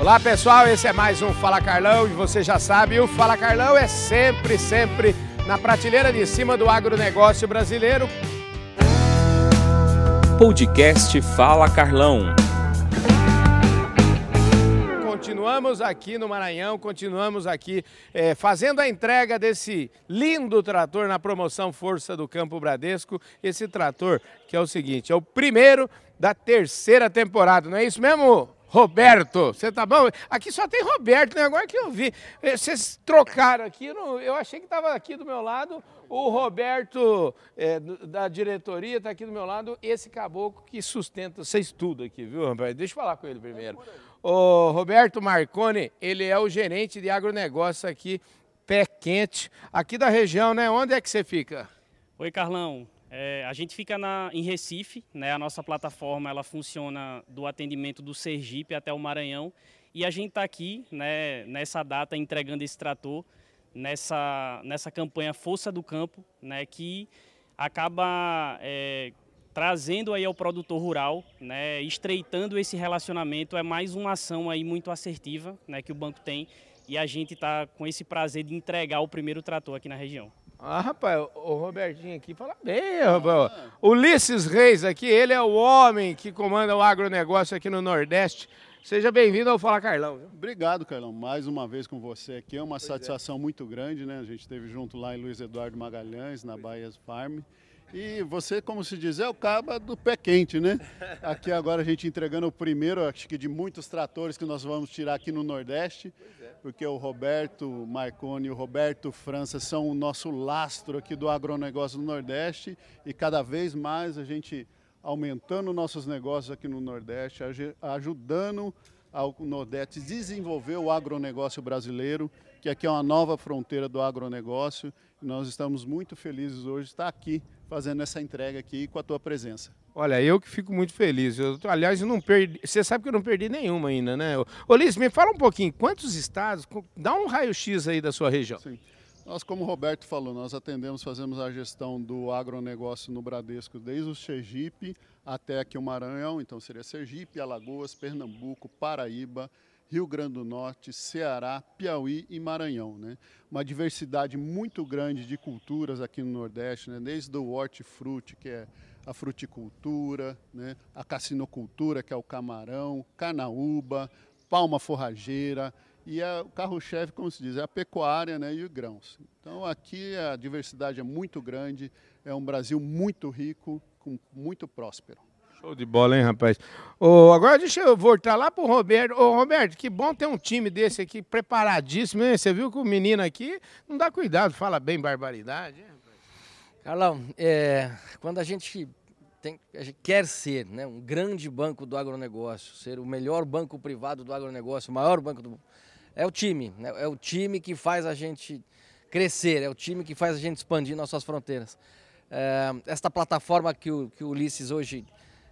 Olá pessoal, esse é mais um Fala Carlão e você já sabe, o Fala Carlão é sempre, sempre na prateleira de cima do agronegócio brasileiro. Podcast Fala Carlão. Continuamos aqui no Maranhão, continuamos aqui é, fazendo a entrega desse lindo trator na promoção Força do Campo Bradesco. Esse trator que é o seguinte, é o primeiro da terceira temporada, não é isso mesmo? Roberto, você tá bom? Aqui só tem Roberto, né? Agora que eu vi. Eh, vocês trocaram aqui, eu achei que estava aqui do meu lado o Roberto é, da diretoria, está aqui do meu lado, esse caboclo que sustenta vocês tudo aqui, viu, rapaz? Deixa eu falar com ele primeiro. O Roberto Marconi, ele é o gerente de agronegócio aqui, pé quente, aqui da região, né? Onde é que você fica? Oi, Carlão. É, a gente fica na, em Recife, né? A nossa plataforma ela funciona do atendimento do Sergipe até o Maranhão e a gente está aqui, né? Nessa data entregando esse trator nessa nessa campanha Força do Campo, né? Que acaba é, trazendo aí ao produtor rural, né? Estreitando esse relacionamento é mais uma ação aí muito assertiva, né? Que o banco tem e a gente está com esse prazer de entregar o primeiro trator aqui na região. Ah, rapaz, o Robertinho aqui fala bem, rapaz. Ulisses Reis aqui, ele é o homem que comanda o agronegócio aqui no Nordeste. Seja bem-vindo ao Fala Carlão. Viu? Obrigado, Carlão. Mais uma vez com você aqui. É uma pois é. satisfação é. muito grande, né? A gente esteve junto lá em Luiz Eduardo Magalhães, na Bahia Farm. E você, como se diz, é o caba do pé quente, né? Aqui agora a gente entregando o primeiro, acho que de muitos tratores que nós vamos tirar aqui no Nordeste, porque o Roberto Marconi e o Roberto França são o nosso lastro aqui do agronegócio do Nordeste e cada vez mais a gente aumentando nossos negócios aqui no Nordeste, ajudando ao Nordeste desenvolver o agronegócio brasileiro, que aqui é uma nova fronteira do agronegócio. Nós estamos muito felizes hoje de estar aqui fazendo essa entrega aqui com a tua presença. Olha, eu que fico muito feliz. Eu, aliás, eu não perdi. Você sabe que eu não perdi nenhuma ainda, né? Ô, Liz, me fala um pouquinho, quantos estados? Dá um raio-x aí da sua região. Sim. Nós, como o Roberto falou, nós atendemos, fazemos a gestão do agronegócio no Bradesco desde o Sergipe até aqui o Maranhão, então seria Sergipe, Alagoas, Pernambuco, Paraíba, Rio Grande do Norte, Ceará, Piauí e Maranhão. Né? Uma diversidade muito grande de culturas aqui no Nordeste, né? desde o hortifruti, que é a fruticultura, né? a cassinocultura, que é o camarão, canaúba, palma forrageira, e a, o carro-chefe, como se diz, é a pecuária né? e os grãos. Então aqui a diversidade é muito grande, é um Brasil muito rico, muito próspero. Show de bola, hein, rapaz? Oh, agora deixa eu voltar lá pro Roberto. Ô, oh, Roberto, que bom ter um time desse aqui preparadíssimo, hein? Você viu que o menino aqui não dá cuidado, fala bem barbaridade, hein, rapaz? Carlão, é, quando a gente, tem, a gente quer ser né, um grande banco do agronegócio, ser o melhor banco privado do agronegócio, o maior banco do. É o time, né? é o time que faz a gente crescer, é o time que faz a gente expandir nossas fronteiras. É, esta plataforma que o, que o Ulisses hoje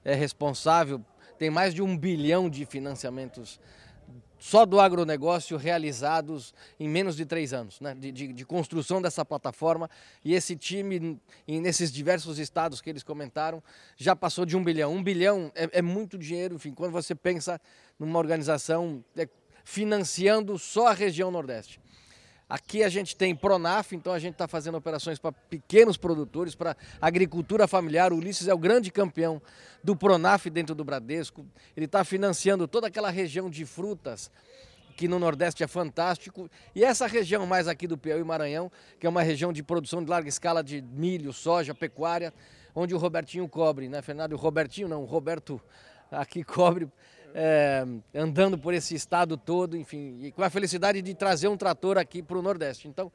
é responsável, tem mais de um bilhão de financiamentos só do agronegócio realizados em menos de três anos, né? de, de, de, construção dessa plataforma. E esse time, nesses diversos estados que eles comentaram, já passou de um bilhão. Um bilhão é, é muito dinheiro, enfim, quando você pensa numa organização é, financiando só a região Nordeste. Aqui a gente tem Pronaf, então a gente está fazendo operações para pequenos produtores, para agricultura familiar. O Ulisses é o grande campeão do Pronaf dentro do Bradesco. Ele está financiando toda aquela região de frutas, que no Nordeste é fantástico. E essa região mais aqui do Piauí e Maranhão, que é uma região de produção de larga escala de milho, soja, pecuária, onde o Robertinho cobre, né, Fernando? O Robertinho não, o Roberto aqui cobre é, andando por esse estado todo, enfim, e com a felicidade de trazer um trator aqui para o Nordeste. Então,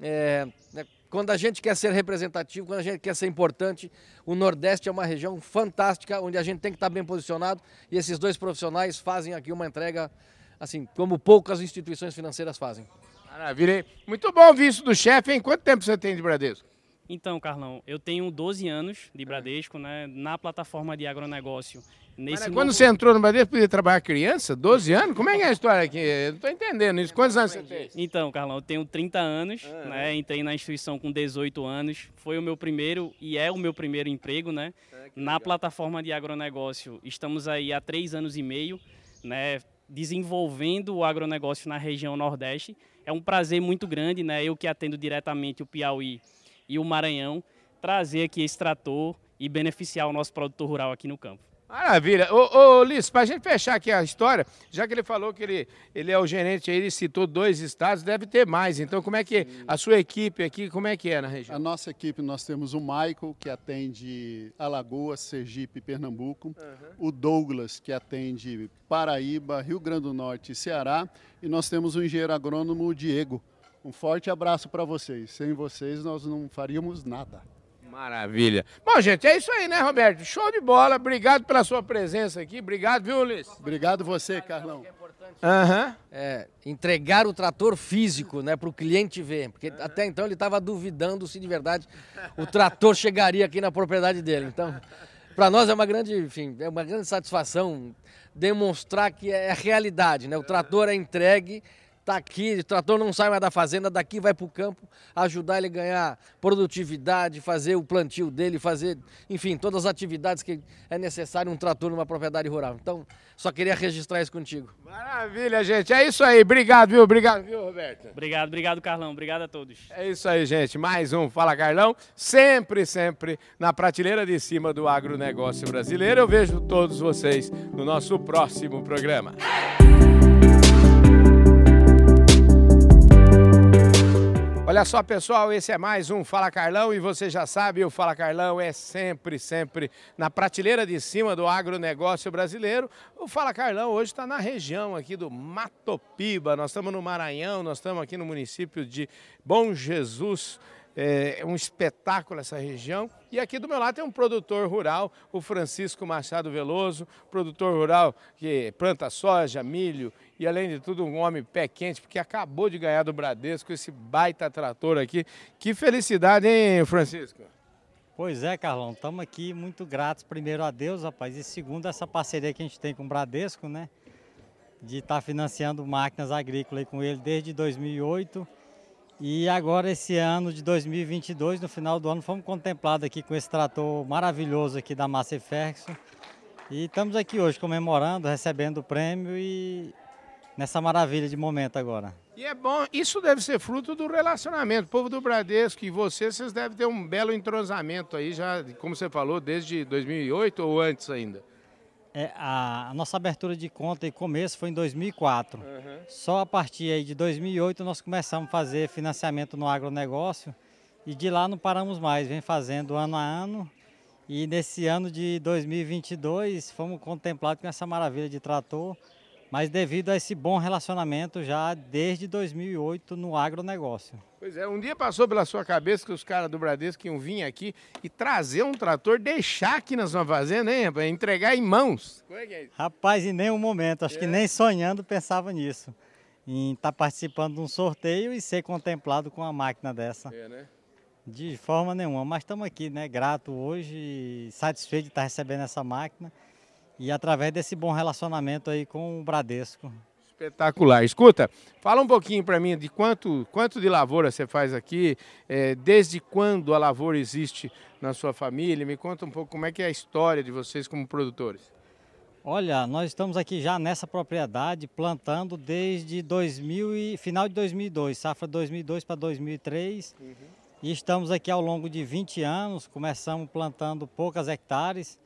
é, né, quando a gente quer ser representativo, quando a gente quer ser importante, o Nordeste é uma região fantástica, onde a gente tem que estar bem posicionado e esses dois profissionais fazem aqui uma entrega, assim, como poucas instituições financeiras fazem. Maravilha, Muito bom ouvir isso do chefe, hein? Quanto tempo você tem de Bradesco? Então, Carlão, eu tenho 12 anos de Bradesco, né, na plataforma de agronegócio. Nesse Mas, quando novo... você entrou no Bradesco, podia trabalhar criança? 12 anos? Como é que é a história aqui? Eu não estou entendendo isso. Quantos anos você tem? Então, Carlão, eu tenho 30 anos, ah, né? Entrei na instituição com 18 anos. Foi o meu primeiro e é o meu primeiro emprego, né? Ah, na plataforma de agronegócio. Estamos aí há três anos e meio, né? desenvolvendo o agronegócio na região Nordeste. É um prazer muito grande, né? Eu que atendo diretamente o Piauí e o Maranhão, trazer aqui esse trator e beneficiar o nosso produtor rural aqui no campo. Maravilha. Ô, ô Liz, para a gente fechar aqui a história, já que ele falou que ele, ele é o gerente, ele citou dois estados, deve ter mais. Então, como é que a sua equipe aqui, como é que é na região? A nossa equipe, nós temos o Michael, que atende Alagoas, Sergipe, Pernambuco. Uhum. O Douglas, que atende Paraíba, Rio Grande do Norte e Ceará. E nós temos o engenheiro agrônomo o Diego. Um forte abraço para vocês. Sem vocês, nós não faríamos nada. Maravilha. Bom, gente, é isso aí, né, Roberto? Show de bola. Obrigado pela sua presença aqui. Obrigado, viu, Ulisses? Obrigado você, Carlão. Uhum. É, entregar o trator físico né, para o cliente ver. Porque uhum. até então ele estava duvidando se de verdade o trator chegaria aqui na propriedade dele. Então, para nós é uma grande, enfim, é uma grande satisfação demonstrar que é a realidade. Né? O trator é entregue Está aqui, o trator não sai mais da fazenda, daqui vai para o campo ajudar ele a ganhar produtividade, fazer o plantio dele, fazer, enfim, todas as atividades que é necessário um trator numa propriedade rural. Então, só queria registrar isso contigo. Maravilha, gente. É isso aí. Obrigado, viu? Obrigado, viu, Roberto? Obrigado, obrigado, Carlão. Obrigado a todos. É isso aí, gente. Mais um Fala Carlão. Sempre, sempre na prateleira de cima do agronegócio brasileiro. Eu vejo todos vocês no nosso próximo programa. Olha só, pessoal, esse é mais um Fala Carlão e você já sabe, o Fala Carlão é sempre, sempre na prateleira de cima do agronegócio brasileiro. O Fala Carlão hoje está na região aqui do Matopiba, nós estamos no Maranhão, nós estamos aqui no município de Bom Jesus, é um espetáculo essa região. E aqui do meu lado tem um produtor rural, o Francisco Machado Veloso, produtor rural que planta soja, milho e além de tudo um homem pé quente, porque acabou de ganhar do Bradesco esse baita trator aqui. Que felicidade, hein, Francisco? Pois é, Carlão, estamos aqui muito gratos, primeiro a Deus, rapaz, e segundo essa parceria que a gente tem com o Bradesco, né, de estar tá financiando máquinas agrícolas com ele desde 2008 e agora esse ano de 2022, no final do ano, fomos contemplados aqui com esse trator maravilhoso aqui da Massey Ferguson. E estamos aqui hoje comemorando, recebendo o prêmio e nessa maravilha de momento agora. E é bom, isso deve ser fruto do relacionamento. O povo do Bradesco e vocês, vocês devem ter um belo entrosamento aí já, como você falou, desde 2008 ou antes ainda? É, a, a, nossa abertura de conta e começo foi em 2004. Uhum. Só a partir aí de 2008 nós começamos a fazer financiamento no agronegócio e de lá não paramos mais, vem fazendo ano a ano. E nesse ano de 2022 fomos contemplados com essa maravilha de trator mas devido a esse bom relacionamento já desde 2008 no agronegócio. Pois é, um dia passou pela sua cabeça que os caras do Bradesco iam vir aqui e trazer um trator, deixar aqui na sua fazenda, hein, rapaz? Entregar em mãos. Como é que é isso? Rapaz, em nenhum momento, acho é. que nem sonhando pensava nisso. Em estar tá participando de um sorteio e ser contemplado com uma máquina dessa. É, né? De forma nenhuma, mas estamos aqui, né? Grato hoje, satisfeito de estar recebendo essa máquina e através desse bom relacionamento aí com o Bradesco. Espetacular. Escuta, fala um pouquinho para mim de quanto, quanto de lavoura você faz aqui, é, desde quando a lavoura existe na sua família, me conta um pouco como é que é a história de vocês como produtores. Olha, nós estamos aqui já nessa propriedade plantando desde 2000 e, final de 2002, safra 2002 para 2003. Uhum. E estamos aqui ao longo de 20 anos, começamos plantando poucas hectares,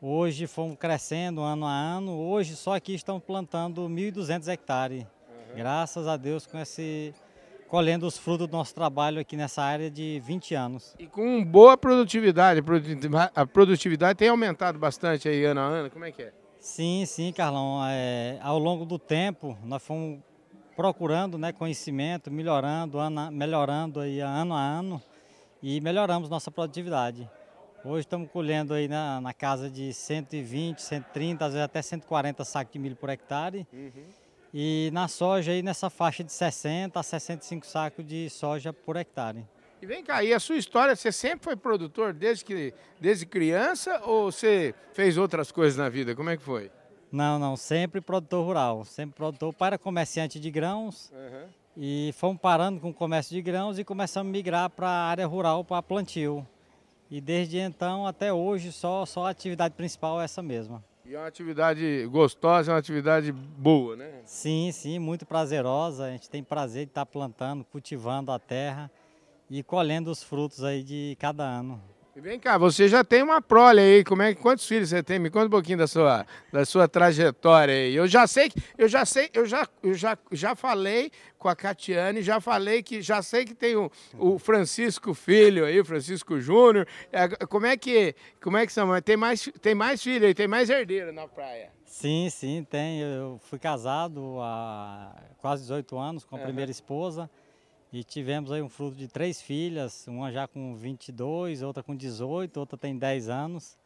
Hoje fomos crescendo ano a ano. Hoje só aqui estão plantando 1.200 hectares. Uhum. Graças a Deus com esse colhendo os frutos do nosso trabalho aqui nessa área de 20 anos. E com boa produtividade, a produtividade tem aumentado bastante aí ano a ano, como é que é? Sim, sim, Carlão. É, ao longo do tempo, nós fomos procurando né, conhecimento, melhorando, ano, melhorando aí ano a ano e melhoramos nossa produtividade. Hoje estamos colhendo aí na, na, casa de 120, 130, às vezes até 140 sacos de milho por hectare. Uhum. E na soja aí nessa faixa de 60 a 65 sacos de soja por hectare. E vem cá, e a sua história, você sempre foi produtor desde, que, desde criança ou você fez outras coisas na vida? Como é que foi? Não, não, sempre produtor rural, sempre produtor para comerciante de grãos. Uhum. E fomos parando com o comércio de grãos e começamos a migrar para a área rural para plantio. E desde então até hoje só, só a atividade principal é essa mesma. E é uma atividade gostosa, é uma atividade boa, né? Sim, sim, muito prazerosa. A gente tem prazer de estar plantando, cultivando a terra e colhendo os frutos aí de cada ano. E vem cá, você já tem uma prole aí, como é, quantos filhos você tem? Me conta um pouquinho da sua, da sua trajetória aí. Eu já sei que, eu já sei, eu já, eu já, já falei com a Catiane, já falei que, já sei que tem o, o Francisco Filho aí, o Francisco Júnior. É, como é que, como é que são? Tem mais, tem mais filho aí, tem mais herdeiro na praia. Sim, sim, tem. Eu fui casado há quase 18 anos com a Aham. primeira esposa e tivemos aí um fruto de três filhas, uma já com 22, outra com 18, outra tem 10 anos.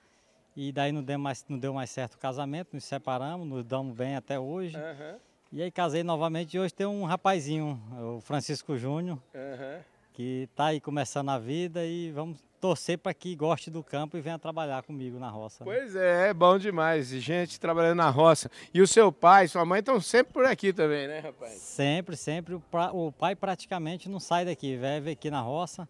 E daí não deu mais, não deu mais certo o casamento, nos separamos, nos damos bem até hoje. Aham, E aí casei novamente e hoje tem um rapazinho, o Francisco Júnior, aham. que está aí começando a vida e vamos torcer para que goste do campo e venha trabalhar comigo na roça. né? Pois é, é bom demais. Gente trabalhando na roça. E o seu pai, sua mãe estão sempre por aqui também, né, rapaz? Sempre, sempre. O, pai praticamente não sai daqui, vive aqui na roça.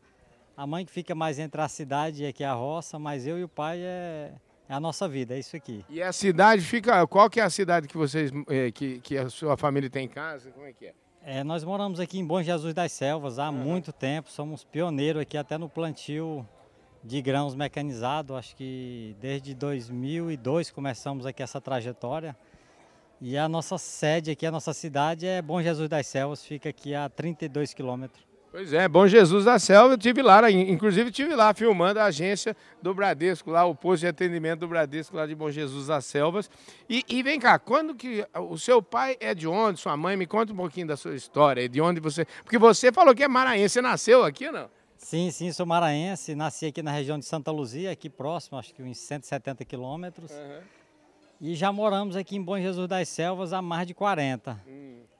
A mãe que fica mais entre a cidade e aqui a roça, mas eu e o pai é, é a nossa vida, é isso aqui. E a cidade fica. Qual que é a cidade que vocês. eh, que, que a sua família tem em casa? Como é que é? É, nós moramos aqui em Bom Jesus das Selvas há muito tempo, somos pioneiros aqui até no plantio de grãos mecanizados. Acho que desde 2002 começamos aqui essa trajetória. E a nossa sede aqui, a nossa cidade é Bom Jesus das Selvas, fica aqui a 32 quilômetros. Pois é, Bom Jesus da Selva, eu tive lá, inclusive tive lá filmando a agência do Bradesco, lá o posto de atendimento do Bradesco lá de Bom Jesus das Selvas. E, e vem cá, quando que o seu pai é de onde, sua mãe, me conta um pouquinho da sua história, de onde você, porque você falou que é maranhense, você nasceu aqui, não? Sim, sim, sou maranhense, nasci aqui na região de Santa Luzia, aqui próximo, acho que uns 170 quilômetros. E já moramos aqui em Bom Jesus das Selvas há mais de 40.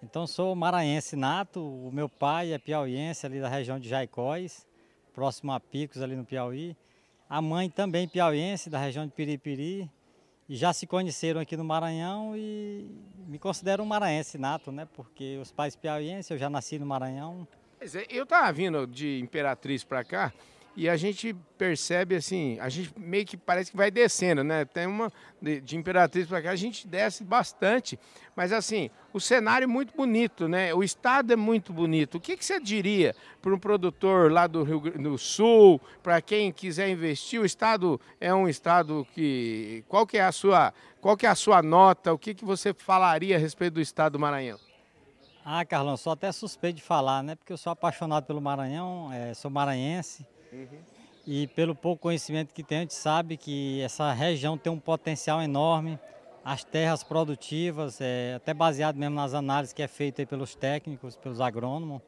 Então sou maranhense nato, o meu pai é piauiense ali da região de Jaicóis, próximo a Picos ali no Piauí. A mãe também piauiense da região de Piripiri. E já se conheceram aqui no Maranhão e me considero um maranhense nato, né? Porque os pais piauienses, eu já nasci no Maranhão. É, eu tava vindo de Imperatriz para cá e a gente percebe assim, a gente meio que parece que vai descendo, né? Tem uma de, de Imperatriz para cá, a gente desce bastante, mas assim, o cenário é muito bonito, né? O estado é muito bonito. O que, que você diria para um produtor lá do Rio do Sul, para quem quiser investir? O estado é um estado que qual que é a sua, qual que é a sua nota? O que que você falaria a respeito do estado do Maranhão? Ah, Carlão, sou até suspeito de falar, né? Porque eu sou apaixonado pelo Maranhão, eh, sou maranhense. E pelo pouco conhecimento que tenho, a gente sabe que essa região tem um potencial enorme. As terras produtivas, eh, até baseado mesmo nas análises que é feita pelos técnicos, pelos agrônomos.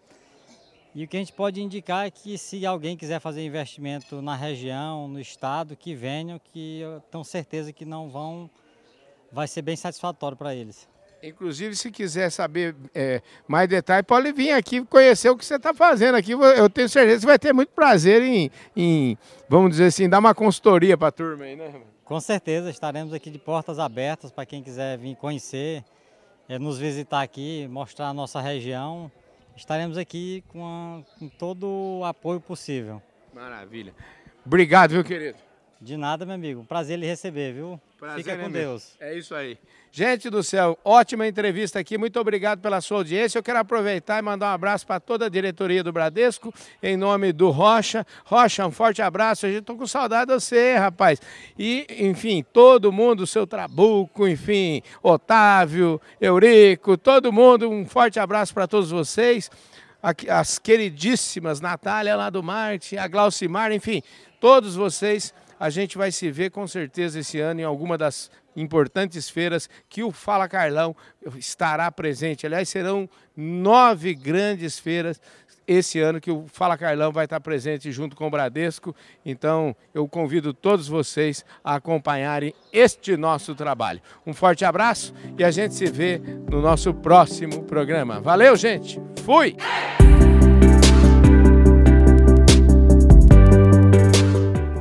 E o que a gente pode indicar é que se alguém quiser fazer investimento na região, no estado, que venham, que eu tenho certeza que não vão, vai ser bem satisfatório para eles. Inclusive, se quiser saber é, mais detalhes, pode vir aqui conhecer o que você está fazendo aqui. Eu tenho certeza que você vai ter muito prazer em, em, vamos dizer assim, dar uma consultoria para a turma aí, né? Com certeza, estaremos aqui de portas abertas para quem quiser vir conhecer, eh, nos visitar aqui, mostrar a nossa região. Estaremos aqui com, a- com todo o apoio possível. Maravilha. Obrigado, viu, querido? De nada, meu amigo. Prazer lhe receber, viu? Prazer Fica com. Deus. É isso aí. Gente do céu, ótima entrevista aqui. Muito obrigado pela sua audiência. Eu quero aproveitar e mandar um abraço para toda a diretoria do Bradesco, em nome do Rocha. Rocha, um forte abraço. A gente tô com saudade de você, rapaz. E, enfim, todo mundo, seu Trabuco, enfim, Otávio, Eurico, todo mundo, um forte abraço para todos vocês. As queridíssimas Natália lá do Marte, a Glaucimar, enfim, todos vocês. A gente vai se ver com certeza esse ano em alguma das importantes feiras que o Fala Carlão estará presente. Aliás, serão nove grandes feiras esse ano que o Fala Carlão vai estar presente junto com o Bradesco. Então, eu convido todos vocês a acompanharem este nosso trabalho. Um forte abraço e a gente se vê no nosso próximo programa. Valeu, gente! Fui!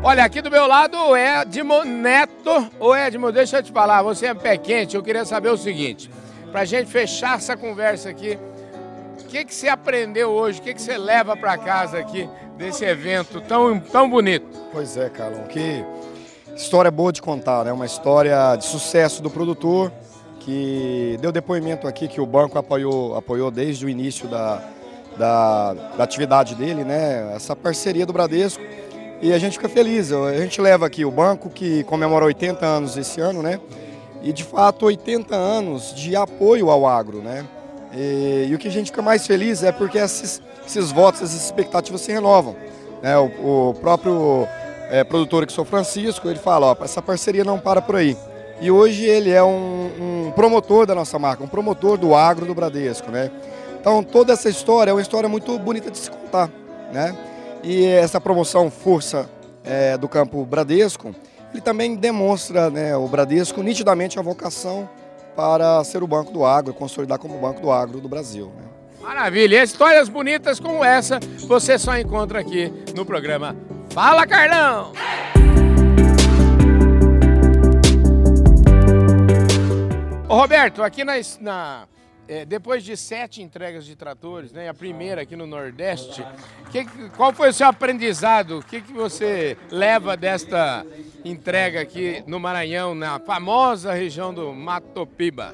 Olha, aqui do meu lado o Edmo Neto. Ô Edmo, deixa eu te falar, você é pé quente, eu queria saber o seguinte. Pra gente fechar essa conversa aqui, o que, que você aprendeu hoje? O que, que você leva para casa aqui desse evento tão, tão bonito? Pois é, Carlão, que história boa de contar, né? Uma história de sucesso do produtor que deu depoimento aqui que o banco apoiou, apoiou desde o início da, da, da atividade dele, né? Essa parceria do Bradesco. E a gente fica feliz. A gente leva aqui o banco que comemora 80 anos esse ano, né? E de fato 80 anos de apoio ao agro, né? E, e o que a gente fica mais feliz é porque esses, esses votos, essas expectativas se renovam. Né? O, o próprio é, produtor que sou Francisco, ele fala, ó, essa parceria não para por aí. E hoje ele é um, um, promotor da nossa marca, um promotor do agro do Bradesco, né? Então toda essa história é uma história muito bonita de se contar, né? E essa promoção Força é, do Campo Bradesco, ele também demonstra, né, o Bradesco nitidamente a vocação para ser o banco do agro, consolidar como o banco do agro do Brasil. Né? Maravilha! Histórias bonitas como essa você só encontra aqui no programa Fala Carlão! Ô Roberto, aqui na, na é, depois de sete entregas de tratores, né, a primeira aqui no Nordeste, que, qual foi o seu aprendizado? O que, que você leva desta entrega aqui no Maranhão, na famosa região do Matopiba?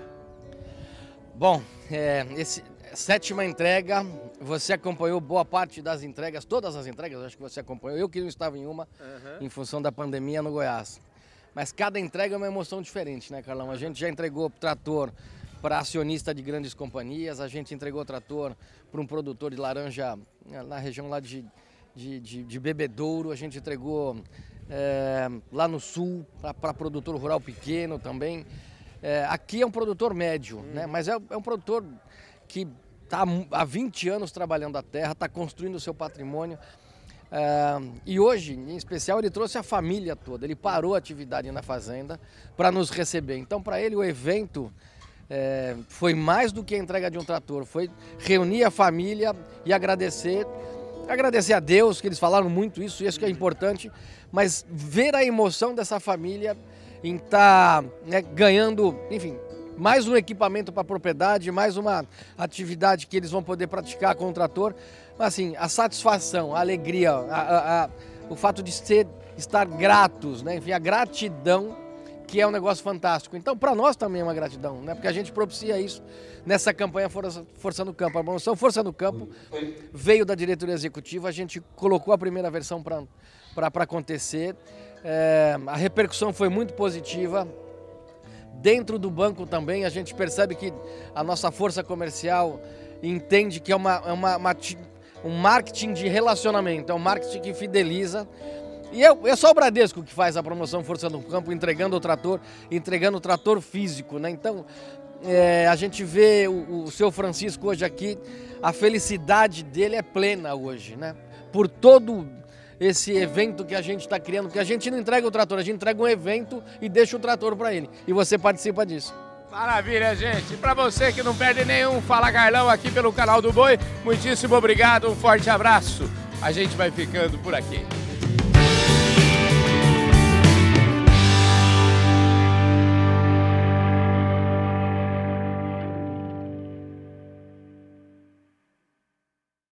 Bom, é, esse, sétima entrega, você acompanhou boa parte das entregas, todas as entregas, acho que você acompanhou. Eu que não estava em uma, uhum. em função da pandemia no Goiás. Mas cada entrega é uma emoção diferente, né, Carlão? A gente já entregou trator para acionista de grandes companhias, a gente entregou trator para um produtor de laranja né, na região lá de, de, de, de Bebedouro, a gente entregou é, lá no sul para produtor rural pequeno também. É, aqui é um produtor médio, né? mas é, é um produtor que está há 20 anos trabalhando a terra, está construindo o seu patrimônio. E hoje, em especial, ele trouxe a família toda. Ele parou a atividade na fazenda para nos receber. Então, para ele, o evento é, foi mais do que a entrega de um trator, foi reunir a família e agradecer. Agradecer a Deus, que eles falaram muito isso, isso que é importante, mas ver a emoção dessa família em estar tá, né, ganhando, enfim, mais um equipamento para a propriedade, mais uma atividade que eles vão poder praticar com o trator. Mas assim, a satisfação, a alegria, a, a, a, o fato de ser, estar gratos, né? enfim, a gratidão que é um negócio fantástico. Então, para nós também é uma gratidão, né? porque a gente propicia isso nessa campanha Força, Força no Campo. A promoção Força no Campo veio da diretoria executiva, a gente colocou a primeira versão para acontecer. É, a repercussão foi muito positiva. Dentro do banco também, a gente percebe que a nossa força comercial entende que é uma, é uma, uma um marketing de relacionamento, é um marketing que fideliza. E é, é, só o Bradesco que faz a promoção Força no Campo, entregando o trator, entregando o trator físico, né? Então, é, a gente vê o, o seu Francisco hoje aqui, a felicidade dele é plena hoje, né? Por todo esse evento que a gente está criando, porque a gente não entrega o trator, a gente entrega um evento e deixa o trator para ele. E você participa disso. Maravilha, gente. E para você que não perde nenhum Fala Carlão aqui pelo canal do Boi, muitíssimo obrigado, um forte abraço. A gente vai ficando por aqui.